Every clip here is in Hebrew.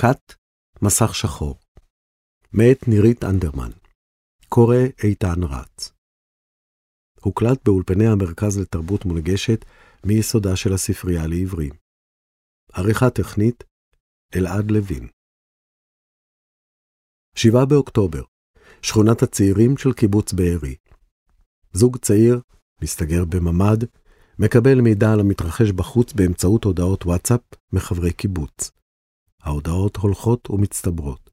כת, מסך שחור. מאת נירית אנדרמן. קורא איתן רץ. הוקלט באולפני המרכז לתרבות מונגשת מיסודה של הספרייה לעברים. עריכה טכנית, אלעד לוין. 7 באוקטובר, שכונת הצעירים של קיבוץ בארי. זוג צעיר, מסתגר בממ"ד, מקבל מידע על המתרחש בחוץ באמצעות הודעות וואטסאפ מחברי קיבוץ. ההודעות הולכות ומצטברות.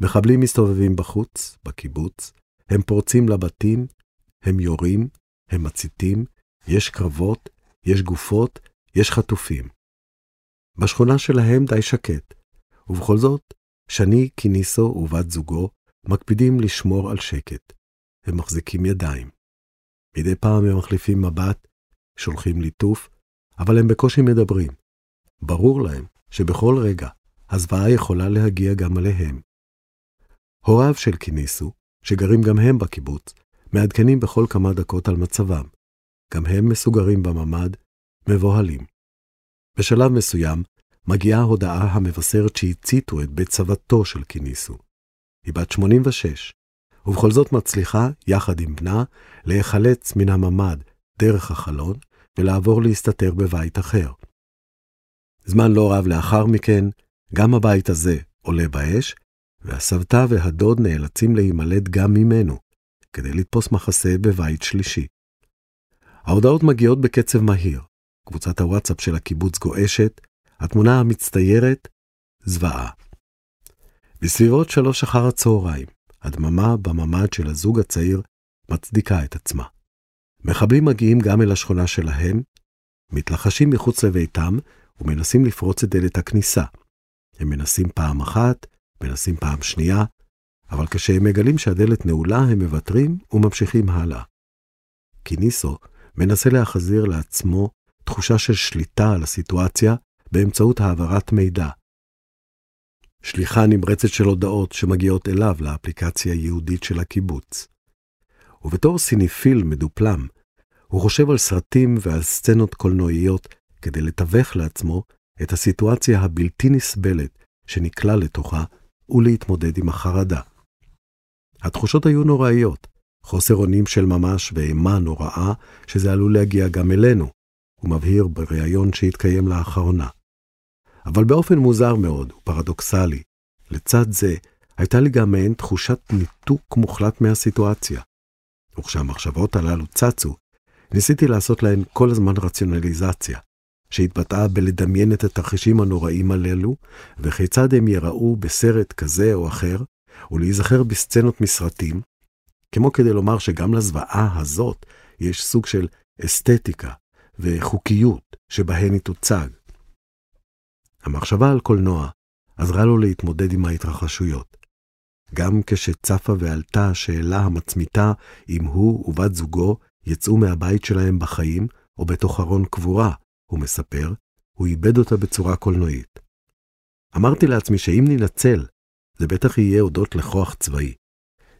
מחבלים מסתובבים בחוץ, בקיבוץ, הם פורצים לבתים, הם יורים, הם מציתים, יש קרבות, יש גופות, יש חטופים. בשכונה שלהם די שקט, ובכל זאת, שני קיניסו ובת זוגו מקפידים לשמור על שקט. הם מחזיקים ידיים. מדי פעם הם מחליפים מבט, שולחים ליטוף, אבל הם בקושי מדברים. ברור להם שבכל רגע הזוועה יכולה להגיע גם עליהם. הוריו של קיניסו, שגרים גם הם בקיבוץ, מעדכנים בכל כמה דקות על מצבם. גם הם מסוגרים בממ"ד, מבוהלים. בשלב מסוים, מגיעה הודעה המבשרת שהציתו את בית סבתו של קיניסו. היא בת 86, ובכל זאת מצליחה, יחד עם בנה, להיחלץ מן הממ"ד דרך החלון ולעבור להסתתר בבית אחר. זמן לא רב לאחר מכן, גם הבית הזה עולה באש, והסבתא והדוד נאלצים להימלט גם ממנו, כדי לתפוס מחסה בבית שלישי. ההודעות מגיעות בקצב מהיר, קבוצת הוואטסאפ של הקיבוץ גועשת, התמונה המצטיירת, זוועה. בסביבות שלוש אחר הצהריים, הדממה בממ"ד של הזוג הצעיר מצדיקה את עצמה. מחבלים מגיעים גם אל השכונה שלהם, מתלחשים מחוץ לביתם ומנסים לפרוץ את דלת הכניסה. הם מנסים פעם אחת, מנסים פעם שנייה, אבל כשהם מגלים שהדלת נעולה הם מוותרים וממשיכים הלאה. קיניסו מנסה להחזיר לעצמו תחושה של שליטה על הסיטואציה באמצעות העברת מידע. שליחה נמרצת של הודעות שמגיעות אליו לאפליקציה הייעודית של הקיבוץ. ובתור סיניפיל מדופלם, הוא חושב על סרטים ועל סצנות קולנועיות כדי לתווך לעצמו את הסיטואציה הבלתי נסבלת שנקלע לתוכה ולהתמודד עם החרדה. התחושות היו נוראיות, חוסר אונים של ממש ואימה נוראה שזה עלול להגיע גם אלינו, הוא מבהיר בריאיון שהתקיים לאחרונה. אבל באופן מוזר מאוד ופרדוקסלי, לצד זה הייתה לי גם מעין תחושת ניתוק מוחלט מהסיטואציה. וכשהמחשבות הללו צצו, ניסיתי לעשות להן כל הזמן רציונליזציה, שהתבטאה בלדמיין את התרחישים הנוראים הללו, וכיצד הם יראו בסרט כזה או אחר, ולהיזכר בסצנות מסרטים, כמו כדי לומר שגם לזוועה הזאת יש סוג של אסתטיקה וחוקיות שבהן היא תוצג. המחשבה על קולנוע עזרה לו להתמודד עם ההתרחשויות. גם כשצפה ועלתה השאלה המצמיתה אם הוא ובת זוגו יצאו מהבית שלהם בחיים או בתוך ארון קבורה, הוא מספר, הוא איבד אותה בצורה קולנועית. אמרתי לעצמי שאם ננצל, זה בטח יהיה הודות לכוח צבאי.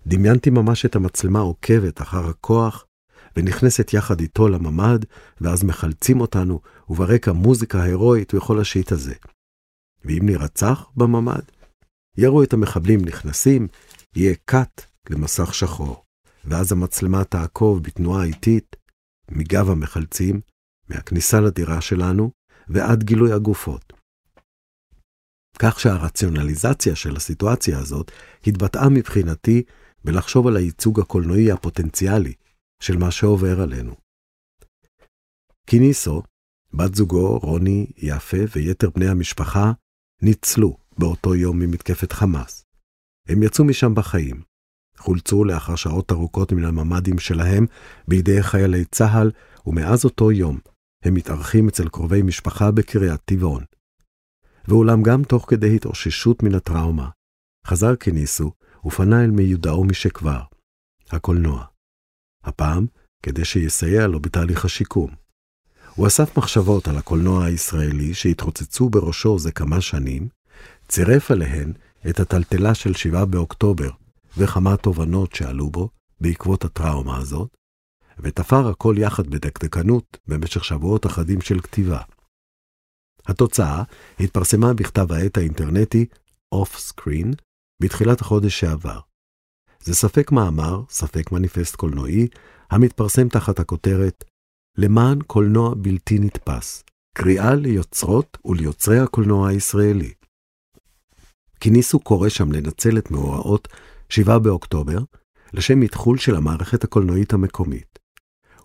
דמיינתי ממש את המצלמה עוקבת אחר הכוח, ונכנסת יחד איתו לממ"ד, ואז מחלצים אותנו, וברקע מוזיקה הירואית וכל השיט הזה. ואם נרצח בממ"ד, יראו את המחבלים נכנסים, יהיה קאט למסך שחור, ואז המצלמה תעקוב בתנועה איטית מגב המחלצים מהכניסה לדירה שלנו ועד גילוי הגופות. כך שהרציונליזציה של הסיטואציה הזאת התבטאה מבחינתי בלחשוב על הייצוג הקולנועי הפוטנציאלי של מה שעובר עלינו. קיניסו, בת זוגו, רוני, יפה ויתר בני המשפחה ניצלו באותו יום ממתקפת חמאס. הם יצאו משם בחיים, חולצו לאחר שעות ארוכות מן הממ"דים שלהם בידי חיילי צה"ל, ומאז אותו יום הם מתארחים אצל קרובי משפחה בקריית טבעון. ואולם גם תוך כדי התאוששות מן הטראומה, חזר כניסו ופנה אל מיודעו משכבר, הקולנוע. הפעם, כדי שיסייע לו בתהליך השיקום. הוא אסף מחשבות על הקולנוע הישראלי שהתרוצצו בראשו זה כמה שנים, צירף עליהן את הטלטלה של 7 באוקטובר וכמה תובנות שעלו בו בעקבות הטראומה הזאת, ותפר הכל יחד בדקדקנות במשך שבועות אחדים של כתיבה. התוצאה התפרסמה בכתב העת האינטרנטי Off Screen בתחילת החודש שעבר. זה ספק מאמר, ספק מניפסט קולנועי, המתפרסם תחת הכותרת למען קולנוע בלתי נתפס, קריאה ליוצרות וליוצרי הקולנוע הישראלי. כיניסו קורא שם לנצל את מאורעות 7 באוקטובר לשם מתחול של המערכת הקולנועית המקומית.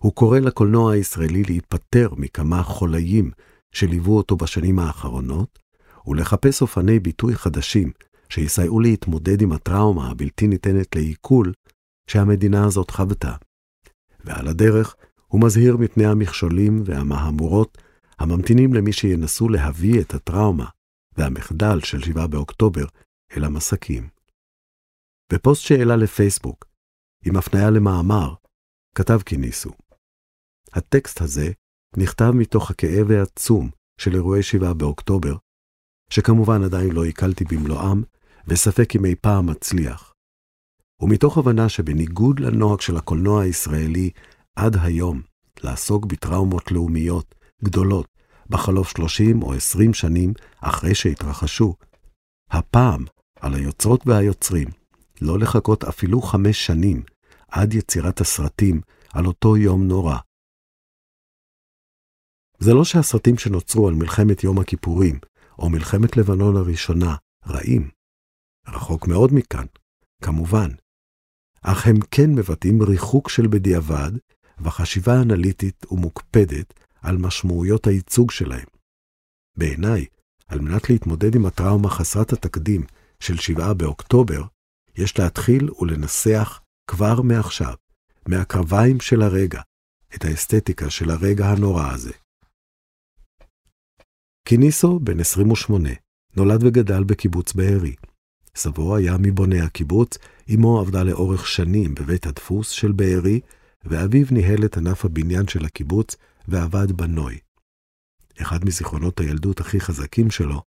הוא קורא לקולנוע הישראלי להיפטר מכמה חולאים שליוו אותו בשנים האחרונות, ולחפש אופני ביטוי חדשים שיסייעו להתמודד עם הטראומה הבלתי ניתנת לעיכול שהמדינה הזאת חוותה. ועל הדרך, הוא מזהיר מפני המכשולים והמהמורות הממתינים למי שינסו להביא את הטראומה והמחדל של 7 באוקטובר אל המסקים. בפוסט שהעלה לפייסבוק, עם הפניה למאמר, כתב קיניסו. הטקסט הזה נכתב מתוך הכאב העצום של אירועי 7 באוקטובר, שכמובן עדיין לא עיכלתי במלואם, וספק אם אי פעם מצליח. ומתוך הבנה שבניגוד לנוהג של הקולנוע הישראלי עד היום לעסוק בטראומות לאומיות גדולות בחלוף 30 או 20 שנים אחרי שהתרחשו, הפעם על היוצרות והיוצרים לא לחכות אפילו חמש שנים עד יצירת הסרטים על אותו יום נורא. זה לא שהסרטים שנוצרו על מלחמת יום הכיפורים או מלחמת לבנון הראשונה רעים. רחוק מאוד מכאן, כמובן. אך הם כן מבטאים ריחוק של בדיעבד וחשיבה אנליטית ומוקפדת על משמעויות הייצוג שלהם. בעיניי, על מנת להתמודד עם הטראומה חסרת התקדים של 7 באוקטובר, יש להתחיל ולנסח כבר מעכשיו, מהקרביים של הרגע, את האסתטיקה של הרגע הנורא הזה. קיניסו, בן 28, נולד וגדל בקיבוץ בארי. סבו היה מבוני הקיבוץ, אמו עבדה לאורך שנים בבית הדפוס של בארי, ואביו ניהל את ענף הבניין של הקיבוץ ועבד בנוי. אחד מזיכרונות הילדות הכי חזקים שלו,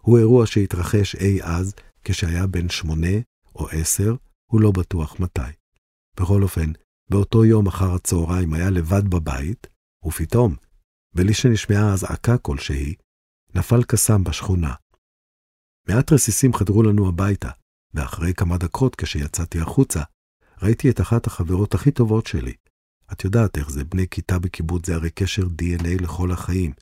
הוא אירוע שהתרחש אי אז כשהיה בן שמונה או עשר, הוא לא בטוח מתי. בכל אופן, באותו יום אחר הצהריים היה לבד בבית, ופתאום, בלי שנשמעה אזעקה כלשהי, נפל קסאם בשכונה. מעט רסיסים חדרו לנו הביתה, ואחרי כמה דקות, כשיצאתי החוצה, ראיתי את אחת החברות הכי טובות שלי. את יודעת איך זה, בני כיתה בקיבוץ זה הרי קשר DNA לכל החיים.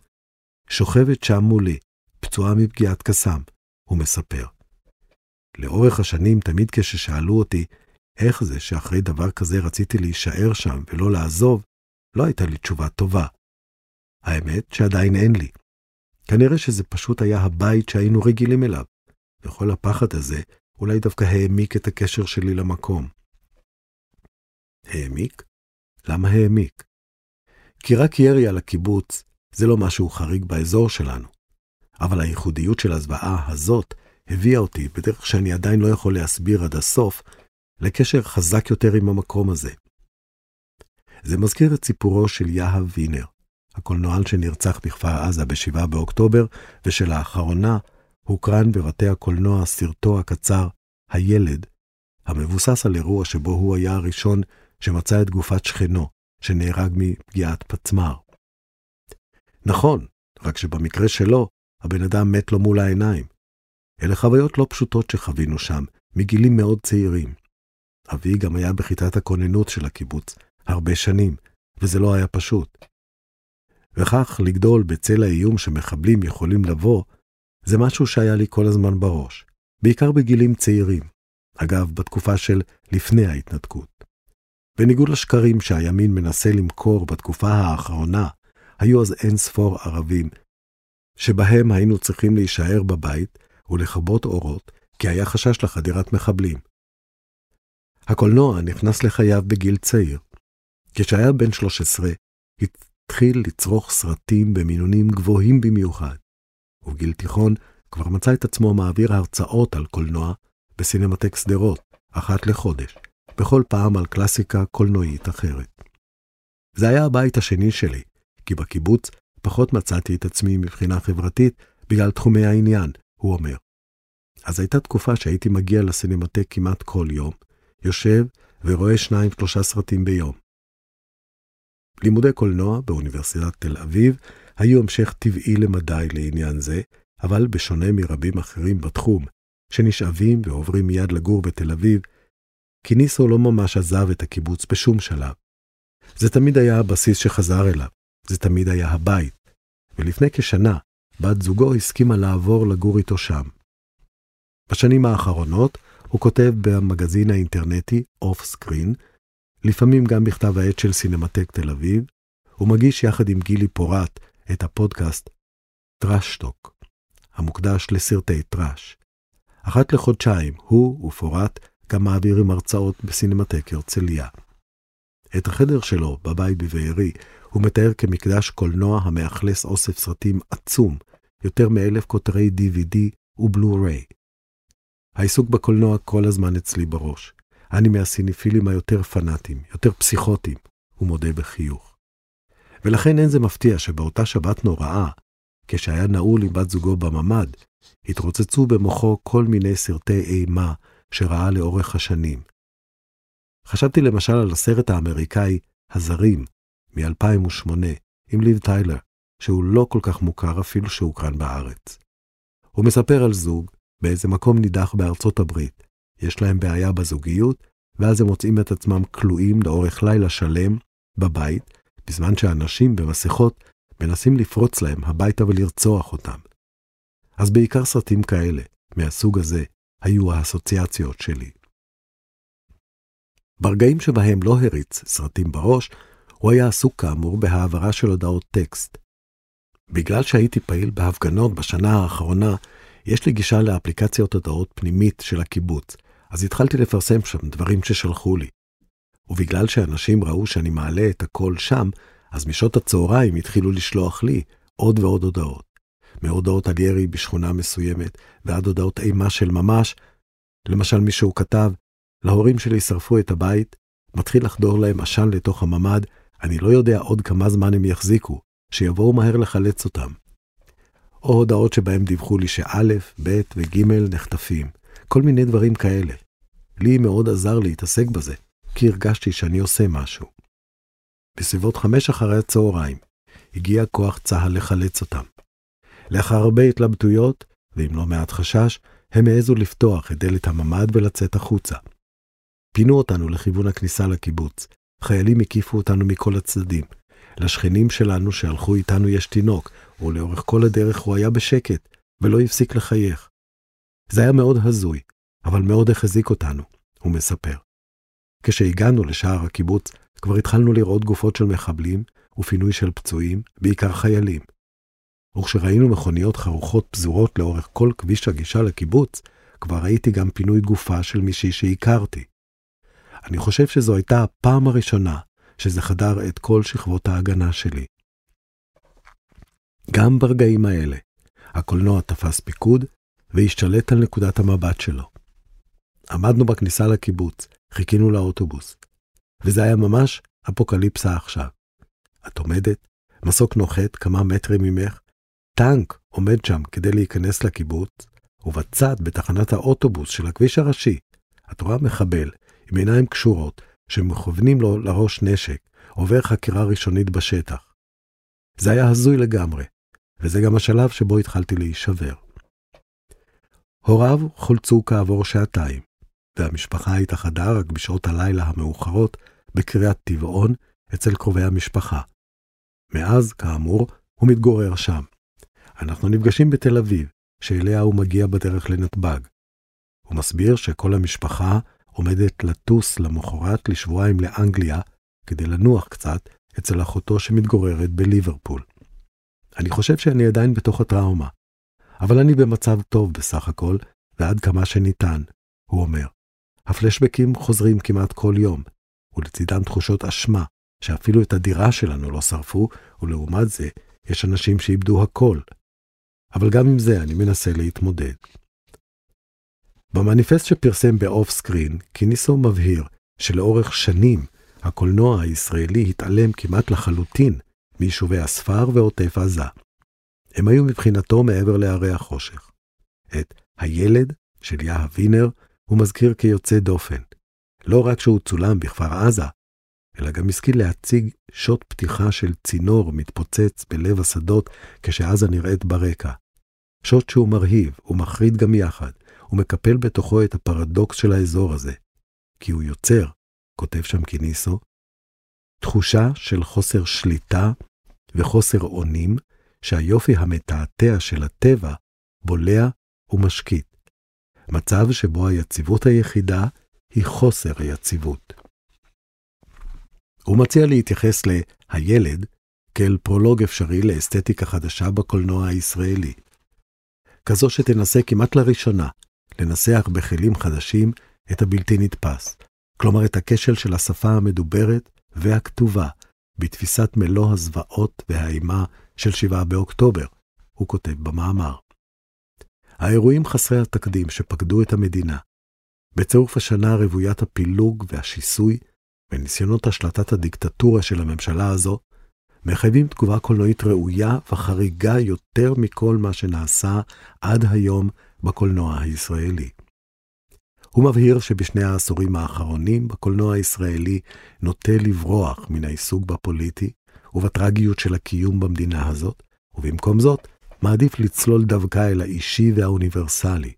שוכבת שם מולי, פצועה מפגיעת קסאם, הוא מספר. לאורך השנים, תמיד כששאלו אותי איך זה שאחרי דבר כזה רציתי להישאר שם ולא לעזוב, לא הייתה לי תשובה טובה. האמת שעדיין אין לי. כנראה שזה פשוט היה הבית שהיינו רגילים אליו, וכל הפחד הזה אולי דווקא העמיק את הקשר שלי למקום. העמיק? למה העמיק? כי רק ירי על הקיבוץ זה לא משהו חריג באזור שלנו. אבל הייחודיות של הזוועה הזאת הביאה אותי, בדרך שאני עדיין לא יכול להסביר עד הסוף, לקשר חזק יותר עם המקום הזה. זה מזכיר את סיפורו של יהב וינר, הקולנוען שנרצח בכפר עזה ב-7 באוקטובר, ושלאחרונה הוקרן בבתי הקולנוע סרטו הקצר "הילד", המבוסס על אירוע שבו הוא היה הראשון שמצא את גופת שכנו, שנהרג מפגיעת פצמ"ר. נכון, רק שבמקרה שלו, הבן אדם מת לו מול העיניים. אלה חוויות לא פשוטות שחווינו שם, מגילים מאוד צעירים. אבי גם היה בכיתת הכוננות של הקיבוץ, הרבה שנים, וזה לא היה פשוט. וכך לגדול בצל האיום שמחבלים יכולים לבוא, זה משהו שהיה לי כל הזמן בראש, בעיקר בגילים צעירים. אגב, בתקופה של לפני ההתנתקות. בניגוד לשקרים שהימין מנסה למכור בתקופה האחרונה, היו אז אין ספור ערבים, שבהם היינו צריכים להישאר בבית ולכבות אורות, כי היה חשש לחדירת מחבלים. הקולנוע נכנס לחייו בגיל צעיר. כשהיה בן 13, התחיל לצרוך סרטים במינונים גבוהים במיוחד, ובגיל תיכון כבר מצא את עצמו מעביר הרצאות על קולנוע בסינמטק שדרות, אחת לחודש, בכל פעם על קלאסיקה קולנועית אחרת. זה היה הבית השני שלי, כי בקיבוץ פחות מצאתי את עצמי מבחינה חברתית בגלל תחומי העניין, הוא אומר. אז הייתה תקופה שהייתי מגיע לסינמטק כמעט כל יום, יושב ורואה שניים שלושה סרטים ביום. לימודי קולנוע באוניברסיטת תל אביב היו המשך טבעי למדי לעניין זה, אבל בשונה מרבים אחרים בתחום, שנשאבים ועוברים מיד לגור בתל אביב, קיניסו לא ממש עזב את הקיבוץ בשום שלב. זה תמיד היה הבסיס שחזר אליו, זה תמיד היה הבית, ולפני כשנה, בת זוגו הסכימה לעבור לגור איתו שם. בשנים האחרונות הוא כותב במגזין האינטרנטי Off Screen, לפעמים גם בכתב העת של סינמטק תל אביב, ומגיש יחד עם גילי פורט את הפודקאסט טראשטוק, המוקדש לסרטי טראש. אחת לחודשיים הוא ופורט גם מעבירים הרצאות בסינמטק הרצליה. את החדר שלו בבית בבארי הוא מתאר כמקדש קולנוע המאכלס אוסף סרטים עצום, יותר מאלף כותרי DVD ובלו-ריי. העיסוק בקולנוע כל הזמן אצלי בראש. אני מהסיניפילים היותר פנאטיים, יותר פסיכוטיים, הוא מודה בחיוך. ולכן אין זה מפתיע שבאותה שבת נוראה, כשהיה נעול עם בת זוגו בממ"ד, התרוצצו במוחו כל מיני סרטי אימה שראה לאורך השנים. חשבתי למשל על הסרט האמריקאי "הזרים" מ-2008 עם ליב טיילר, שהוא לא כל כך מוכר אפילו שהוקרן בארץ. הוא מספר על זוג באיזה מקום נידח בארצות הברית. יש להם בעיה בזוגיות, ואז הם מוצאים את עצמם כלואים לאורך לילה שלם בבית, בזמן שאנשים במסכות מנסים לפרוץ להם הביתה ולרצוח אותם. אז בעיקר סרטים כאלה, מהסוג הזה, היו האסוציאציות שלי. ברגעים שבהם לא הריץ סרטים בראש, הוא היה עסוק כאמור בהעברה של הודעות טקסט. בגלל שהייתי פעיל בהפגנות בשנה האחרונה, יש לי גישה לאפליקציות הודעות פנימית של הקיבוץ, אז התחלתי לפרסם שם דברים ששלחו לי. ובגלל שאנשים ראו שאני מעלה את הכל שם, אז משעות הצהריים התחילו לשלוח לי עוד ועוד הודעות. מהודעות על ירי בשכונה מסוימת, ועד הודעות אימה של ממש. למשל מישהו כתב, להורים שלי שרפו את הבית, מתחיל לחדור להם עשן לתוך הממ"ד, אני לא יודע עוד כמה זמן הם יחזיקו, שיבואו מהר לחלץ אותם. או הודעות שבהם דיווחו לי שא', ב' וג' נחטפים. כל מיני דברים כאלה. לי מאוד עזר להתעסק בזה, כי הרגשתי שאני עושה משהו. בסביבות חמש אחרי הצהריים הגיע כוח צה"ל לחלץ אותם. לאחר הרבה התלבטויות, ועם לא מעט חשש, הם העזו לפתוח את דלת הממ"ד ולצאת החוצה. פינו אותנו לכיוון הכניסה לקיבוץ. חיילים הקיפו אותנו מכל הצדדים. לשכנים שלנו שהלכו איתנו יש תינוק, ולאורך כל הדרך הוא היה בשקט, ולא הפסיק לחייך. זה היה מאוד הזוי, אבל מאוד החזיק אותנו, הוא מספר. כשהגענו לשער הקיבוץ, כבר התחלנו לראות גופות של מחבלים ופינוי של פצועים, בעיקר חיילים. וכשראינו מכוניות חרוכות פזורות לאורך כל כביש הגישה לקיבוץ, כבר ראיתי גם פינוי גופה של מישהי שהכרתי. אני חושב שזו הייתה הפעם הראשונה שזה חדר את כל שכבות ההגנה שלי. גם ברגעים האלה, הקולנוע תפס פיקוד והשתלט על נקודת המבט שלו. עמדנו בכניסה לקיבוץ, חיכינו לאוטובוס, וזה היה ממש אפוקליפסה עכשיו. את עומדת, מסוק נוחת כמה מטרים ממך, טנק עומד שם כדי להיכנס לקיבוץ, ובצד, בתחנת האוטובוס של הכביש הראשי, את רואה מחבל עם עיניים קשורות, שמכוונים לו לראש נשק, עובר חקירה ראשונית בשטח. זה היה הזוי לגמרי, וזה גם השלב שבו התחלתי להישבר. הוריו חולצו כעבור שעתיים, והמשפחה התאחדה רק בשעות הלילה המאוחרות בקריאת טבעון אצל קרובי המשפחה. מאז, כאמור, הוא מתגורר שם. אנחנו נפגשים בתל אביב, שאליה הוא מגיע בדרך לנתב"ג. הוא מסביר שכל המשפחה עומדת לטוס למחרת לשבועיים לאנגליה כדי לנוח קצת אצל אחותו שמתגוררת בליברפול. אני חושב שאני עדיין בתוך הטראומה, אבל אני במצב טוב בסך הכל, ועד כמה שניתן, הוא אומר. הפלשבקים חוזרים כמעט כל יום, ולצידם תחושות אשמה, שאפילו את הדירה שלנו לא שרפו, ולעומת זה, יש אנשים שאיבדו הכל. אבל גם עם זה אני מנסה להתמודד. במניפסט שפרסם באוף סקרין, קיניסו מבהיר שלאורך שנים הקולנוע הישראלי התעלם כמעט לחלוטין מיישובי הספר ועוטף עזה. הם היו מבחינתו מעבר להרי החושך. את הילד של יהב וינר הוא מזכיר כיוצא דופן. לא רק שהוא צולם בכפר עזה, אלא גם השכיל להציג שוט פתיחה של צינור מתפוצץ בלב השדות כשעזה נראית ברקע. שוט שהוא מרהיב ומחריד גם יחד, ומקפל בתוכו את הפרדוקס של האזור הזה, כי הוא יוצר, כותב שם קיניסו, תחושה של חוסר שליטה וחוסר אונים, שהיופי המתעתע של הטבע בולע ומשקיט. מצב שבו היציבות היחידה היא חוסר היציבות. הוא מציע להתייחס ל"הילד" כאל פרולוג אפשרי לאסתטיקה חדשה בקולנוע הישראלי. כזו שתנסה כמעט לראשונה לנסח בכלים חדשים את הבלתי נתפס, כלומר את הכשל של השפה המדוברת והכתובה בתפיסת מלוא הזוועות והאימה של 7 באוקטובר, הוא כותב במאמר. האירועים חסרי התקדים שפקדו את המדינה, בצירוף השנה רוויית הפילוג והשיסוי וניסיונות השלטת הדיקטטורה של הממשלה הזו, מחייבים תגובה קולנועית ראויה וחריגה יותר מכל מה שנעשה עד היום בקולנוע הישראלי. הוא מבהיר שבשני העשורים האחרונים בקולנוע הישראלי נוטה לברוח מן העיסוק בפוליטי ובטרגיות של הקיום במדינה הזאת, ובמקום זאת מעדיף לצלול דווקא אל האישי והאוניברסלי.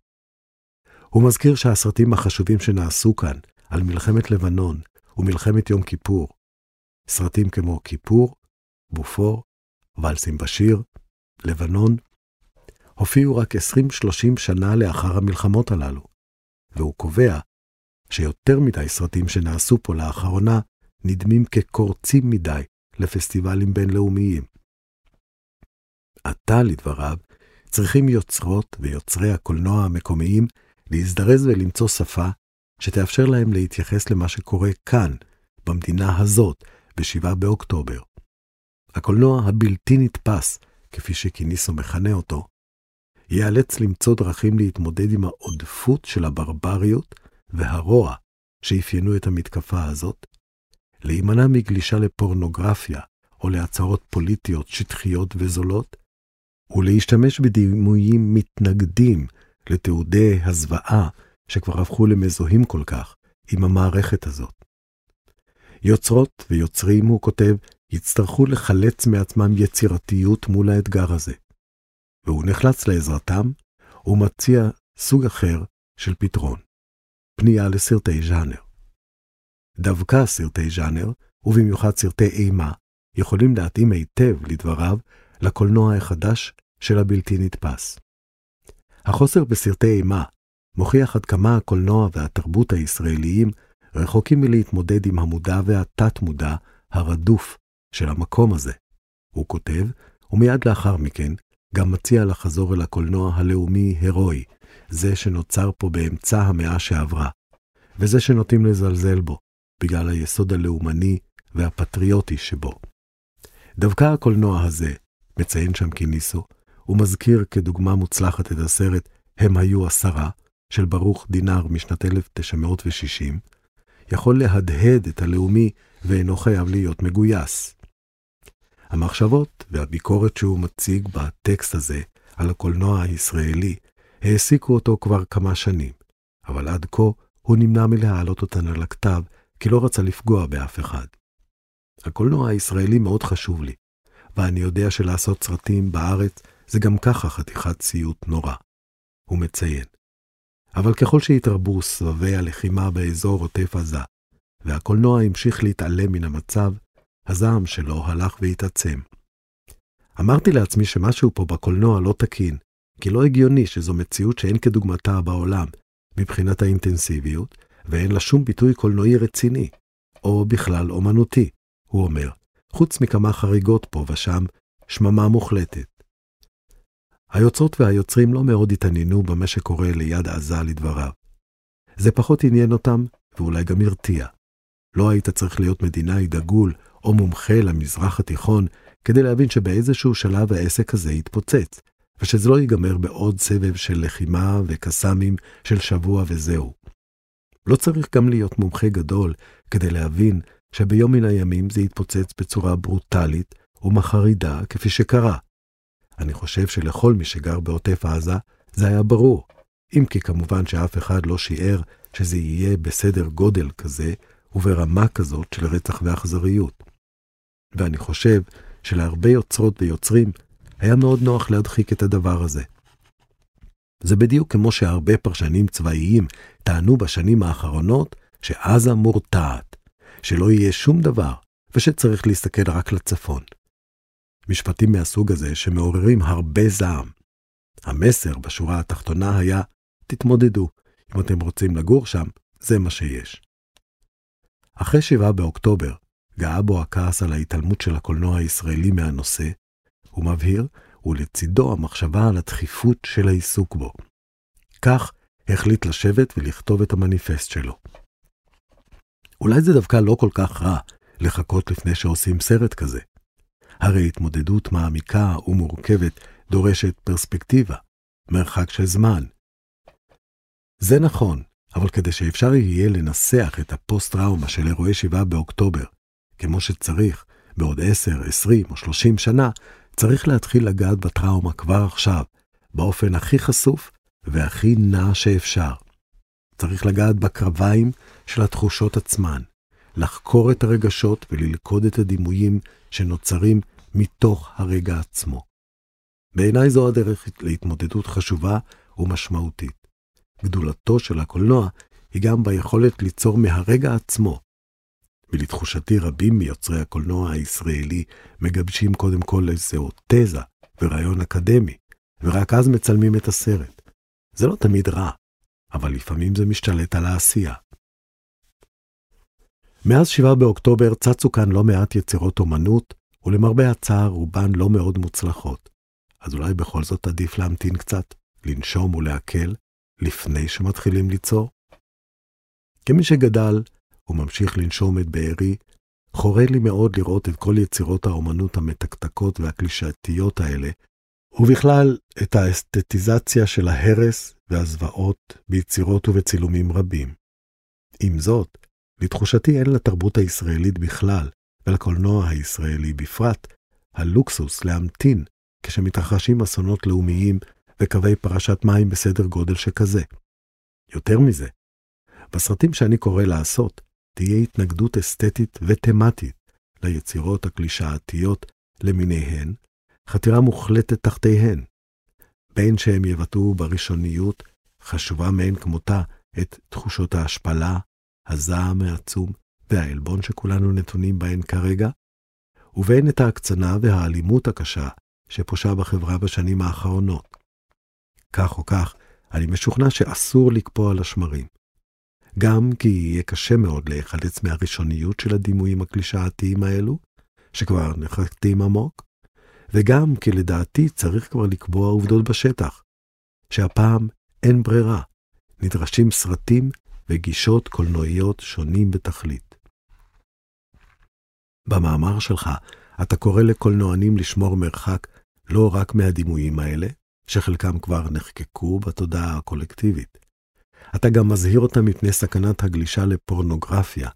הוא מזכיר שהסרטים החשובים שנעשו כאן על מלחמת לבנון ומלחמת יום כיפור, סרטים כמו כיפור, בופור, ולסים בשיר, לבנון, הופיעו רק 20-30 שנה לאחר המלחמות הללו, והוא קובע שיותר מדי סרטים שנעשו פה לאחרונה נדמים כקורצים מדי לפסטיבלים בינלאומיים. עתה, לדבריו, צריכים יוצרות ויוצרי הקולנוע המקומיים להזדרז ולמצוא שפה שתאפשר להם להתייחס למה שקורה כאן, במדינה הזאת, ב-7 באוקטובר. הקולנוע הבלתי נתפס, כפי שקיניסו מכנה אותו, ייאלץ למצוא דרכים להתמודד עם העודפות של הברבריות והרוע שאפיינו את המתקפה הזאת, להימנע מגלישה לפורנוגרפיה או להצהרות פוליטיות שטחיות וזולות, ולהשתמש בדימויים מתנגדים לתיעודי הזוועה שכבר הפכו למזוהים כל כך עם המערכת הזאת. יוצרות ויוצרים, הוא כותב, יצטרכו לחלץ מעצמם יצירתיות מול האתגר הזה. והוא נחלץ לעזרתם, ומציע סוג אחר של פתרון, פנייה לסרטי ז'אנר. דווקא סרטי ז'אנר, ובמיוחד סרטי אימה, יכולים להתאים היטב, לדבריו, לקולנוע החדש של הבלתי נתפס. החוסר בסרטי אימה מוכיח עד כמה הקולנוע והתרבות הישראליים רחוקים מלהתמודד עם המודע והתת-מודע הרדוף של המקום הזה. הוא כותב, ומיד לאחר מכן גם מציע לחזור אל הקולנוע הלאומי-הירואי, זה שנוצר פה באמצע המאה שעברה, וזה שנוטים לזלזל בו, בגלל היסוד הלאומני והפטריוטי שבו. דווקא הקולנוע הזה, מציין שם קיניסו, מזכיר כדוגמה מוצלחת את הסרט "הם היו עשרה" של ברוך דינר משנת 1960, יכול להדהד את הלאומי ואינו חייב להיות מגויס. המחשבות והביקורת שהוא מציג בטקסט הזה על הקולנוע הישראלי העסיקו אותו כבר כמה שנים, אבל עד כה הוא נמנע מלהעלות אותן על הכתב, כי לא רצה לפגוע באף אחד. הקולנוע הישראלי מאוד חשוב לי, ואני יודע שלעשות סרטים בארץ זה גם ככה חתיכת סיוט נורא. הוא מציין. אבל ככל שהתרבו סבבי הלחימה באזור עוטף עזה, והקולנוע המשיך להתעלם מן המצב, הזעם שלו הלך והתעצם. אמרתי לעצמי שמשהו פה בקולנוע לא תקין, כי לא הגיוני שזו מציאות שאין כדוגמתה בעולם, מבחינת האינטנסיביות, ואין לה שום ביטוי קולנועי רציני, או בכלל אומנותי, הוא אומר, חוץ מכמה חריגות פה ושם, שממה מוחלטת. היוצרות והיוצרים לא מאוד התעניינו במה שקורה ליד עזה לדבריו. זה פחות עניין אותם, ואולי גם הרתיע. לא היית צריך להיות מדינאי דגול או מומחה למזרח התיכון כדי להבין שבאיזשהו שלב העסק הזה יתפוצץ, ושזה לא ייגמר בעוד סבב של לחימה וקסאמים של שבוע וזהו. לא צריך גם להיות מומחה גדול כדי להבין שביום מן הימים זה יתפוצץ בצורה ברוטלית ומחרידה כפי שקרה. אני חושב שלכל מי שגר בעוטף עזה זה היה ברור, אם כי כמובן שאף אחד לא שיער שזה יהיה בסדר גודל כזה וברמה כזאת של רצח ואכזריות. ואני חושב שלהרבה יוצרות ויוצרים היה מאוד נוח להדחיק את הדבר הזה. זה בדיוק כמו שהרבה פרשנים צבאיים טענו בשנים האחרונות שעזה מורתעת, שלא יהיה שום דבר ושצריך להסתכל רק לצפון. משפטים מהסוג הזה שמעוררים הרבה זעם. המסר בשורה התחתונה היה, תתמודדו, אם אתם רוצים לגור שם, זה מה שיש. אחרי 7 באוקטובר, גאה בו הכעס על ההתעלמות של הקולנוע הישראלי מהנושא, הוא מבהיר, ולצידו המחשבה על הדחיפות של העיסוק בו. כך החליט לשבת ולכתוב את המניפסט שלו. אולי זה דווקא לא כל כך רע לחכות לפני שעושים סרט כזה. הרי התמודדות מעמיקה ומורכבת דורשת פרספקטיבה, מרחק של זמן. זה נכון, אבל כדי שאפשר יהיה לנסח את הפוסט-טראומה של אירועי 7 באוקטובר, כמו שצריך, בעוד 10, 20 או 30 שנה, צריך להתחיל לגעת בטראומה כבר עכשיו, באופן הכי חשוף והכי נע שאפשר. צריך לגעת בקרביים של התחושות עצמן, לחקור את הרגשות וללכוד את הדימויים שנוצרים מתוך הרגע עצמו. בעיניי זו הדרך להתמודדות חשובה ומשמעותית. גדולתו של הקולנוע היא גם ביכולת ליצור מהרגע עצמו. ולתחושתי רבים מיוצרי הקולנוע הישראלי מגבשים קודם כל איזו תזה ורעיון אקדמי, ורק אז מצלמים את הסרט. זה לא תמיד רע, אבל לפעמים זה משתלט על העשייה. מאז 7 באוקטובר צצו כאן לא מעט יצירות אומנות, ולמרבה הצער רובן לא מאוד מוצלחות. אז אולי בכל זאת עדיף להמתין קצת, לנשום ולהקל, לפני שמתחילים ליצור? כמי שגדל וממשיך לנשום את בארי, חורה לי מאוד לראות את כל יצירות האומנות המתקתקות והקלישאתיות האלה, ובכלל את האסתטיזציה של ההרס והזוועות ביצירות ובצילומים רבים. עם זאת, לתחושתי אין לתרבות הישראלית בכלל, ולקולנוע הישראלי בפרט, הלוקסוס להמתין כשמתרחשים אסונות לאומיים וקווי פרשת מים בסדר גודל שכזה. יותר מזה, בסרטים שאני קורא לעשות, תהיה התנגדות אסתטית ותמטית ליצירות הקלישאתיות למיניהן, חתירה מוחלטת תחתיהן. בין שהם יבטאו בראשוניות, חשובה מאין כמותה, את תחושות ההשפלה, הזעם העצום והעלבון שכולנו נתונים בהן כרגע, ובין את ההקצנה והאלימות הקשה שפושה בחברה בשנים האחרונות. כך או כך, אני משוכנע שאסור לקפוא על השמרים. גם כי יהיה קשה מאוד להיחלץ מהראשוניות של הדימויים הקלישאתיים האלו, שכבר נחקתים עמוק, וגם כי לדעתי צריך כבר לקבוע עובדות בשטח, שהפעם אין ברירה, נדרשים סרטים וגישות קולנועיות שונים בתכלית. במאמר שלך אתה קורא לקולנוענים לשמור מרחק לא רק מהדימויים האלה, שחלקם כבר נחקקו בתודעה הקולקטיבית. אתה גם מזהיר אותם מפני סכנת הגלישה לפורנוגרפיה,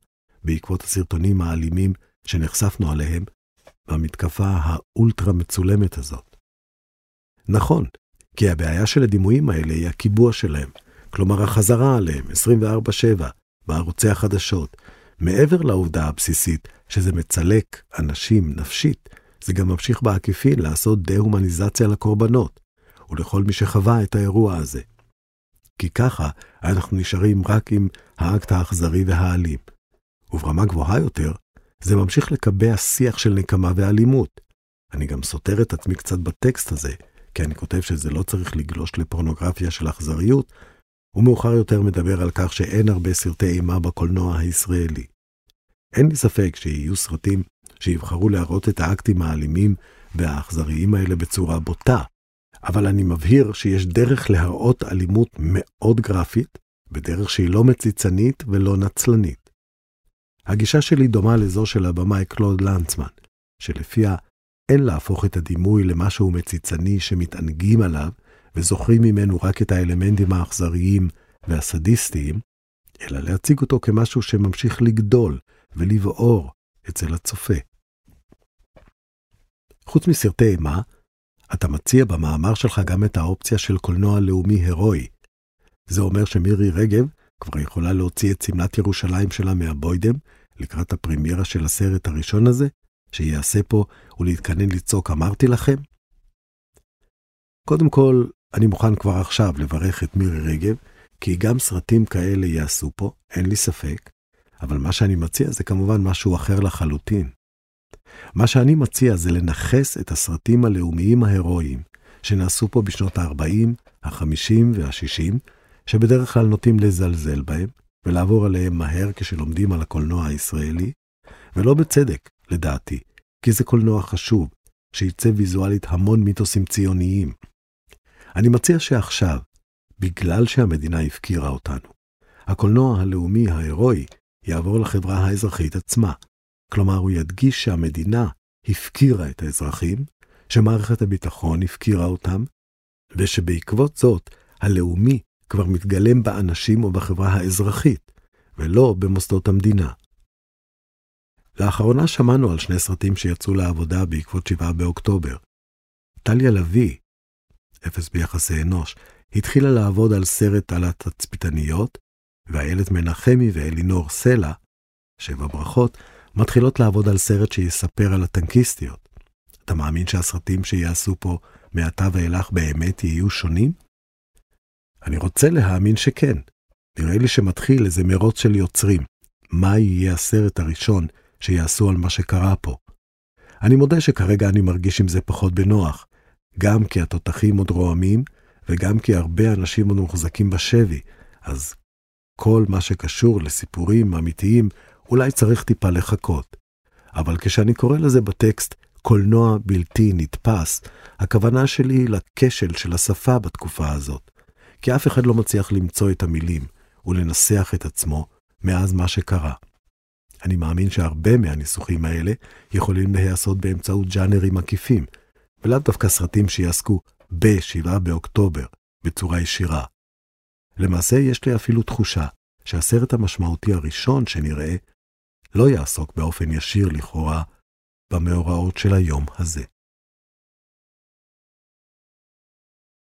בעקבות הסרטונים האלימים שנחשפנו עליהם במתקפה האולטרה מצולמת הזאת. נכון, כי הבעיה של הדימויים האלה היא הקיבוע שלהם, כלומר החזרה עליהם 24/7 בערוצי החדשות, מעבר לעובדה הבסיסית שזה מצלק אנשים נפשית, זה גם ממשיך בעקיפין לעשות דה-הומניזציה לקורבנות, ולכל מי שחווה את האירוע הזה. כי ככה אנחנו נשארים רק עם האקט האכזרי והאלים. וברמה גבוהה יותר, זה ממשיך לקבע שיח של נקמה ואלימות. אני גם סותר את עצמי קצת בטקסט הזה, כי אני כותב שזה לא צריך לגלוש לפורנוגרפיה של אכזריות, ומאוחר יותר מדבר על כך שאין הרבה סרטי אימה בקולנוע הישראלי. אין לי ספק שיהיו סרטים שיבחרו להראות את האקטים האלימים והאכזריים האלה בצורה בוטה, אבל אני מבהיר שיש דרך להראות אלימות מאוד גרפית, בדרך שהיא לא מציצנית ולא נצלנית. הגישה שלי דומה לזו של הבמאי קלוד לנצמן, שלפיה אין להפוך את הדימוי למשהו מציצני שמתענגים עליו, וזוכרים ממנו רק את האלמנטים האכזריים והסדיסטיים, אלא להציג אותו כמשהו שממשיך לגדול ולבעור אצל הצופה. חוץ מסרטי אימה, אתה מציע במאמר שלך גם את האופציה של קולנוע לאומי הירואי. זה אומר שמירי רגב כבר יכולה להוציא את שמלת ירושלים שלה מהבוידם לקראת הפרימיירה של הסרט הראשון הזה, שיעשה פה ולהתכנן לצעוק אמרתי לכם? קודם כל, אני מוכן כבר עכשיו לברך את מירי רגב, כי גם סרטים כאלה יעשו פה, אין לי ספק, אבל מה שאני מציע זה כמובן משהו אחר לחלוטין. מה שאני מציע זה לנכס את הסרטים הלאומיים ההירואיים שנעשו פה בשנות ה-40, ה-50 וה-60, שבדרך כלל נוטים לזלזל בהם ולעבור עליהם מהר כשלומדים על הקולנוע הישראלי, ולא בצדק, לדעתי, כי זה קולנוע חשוב, שייצא ויזואלית המון מיתוסים ציוניים. אני מציע שעכשיו, בגלל שהמדינה הפקירה אותנו, הקולנוע הלאומי ההירואי יעבור לחברה האזרחית עצמה. כלומר, הוא ידגיש שהמדינה הפקירה את האזרחים, שמערכת הביטחון הפקירה אותם, ושבעקבות זאת, הלאומי כבר מתגלם באנשים או בחברה האזרחית, ולא במוסדות המדינה. לאחרונה שמענו על שני סרטים שיצאו לעבודה בעקבות 7 באוקטובר. טליה לביא, אפס ביחסי אנוש, התחילה לעבוד על סרט על התצפיתניות, ואיילת מנחמי ואלינור סלע, שבע ברכות, מתחילות לעבוד על סרט שיספר על הטנקיסטיות. אתה מאמין שהסרטים שיעשו פה מעתה ואילך באמת יהיו שונים? אני רוצה להאמין שכן. נראה לי שמתחיל איזה מרוץ של יוצרים. מה יהיה הסרט הראשון שיעשו על מה שקרה פה? אני מודה שכרגע אני מרגיש עם זה פחות בנוח, גם כי התותחים עוד רועמים, וגם כי הרבה אנשים עוד מוחזקים בשבי, אז כל מה שקשור לסיפורים אמיתיים אולי צריך טיפה לחכות. אבל כשאני קורא לזה בטקסט קולנוע בלתי נתפס, הכוונה שלי היא לכשל של השפה בתקופה הזאת. כי אף אחד לא מצליח למצוא את המילים ולנסח את עצמו מאז מה שקרה. אני מאמין שהרבה מהניסוחים האלה יכולים להיעשות באמצעות ג'אנרים עקיפים, ולאו דווקא סרטים שיעסקו ב-7 באוקטובר בצורה ישירה. למעשה יש לי אפילו תחושה שהסרט המשמעותי הראשון שנראה לא יעסוק באופן ישיר לכאורה במאורעות של היום הזה.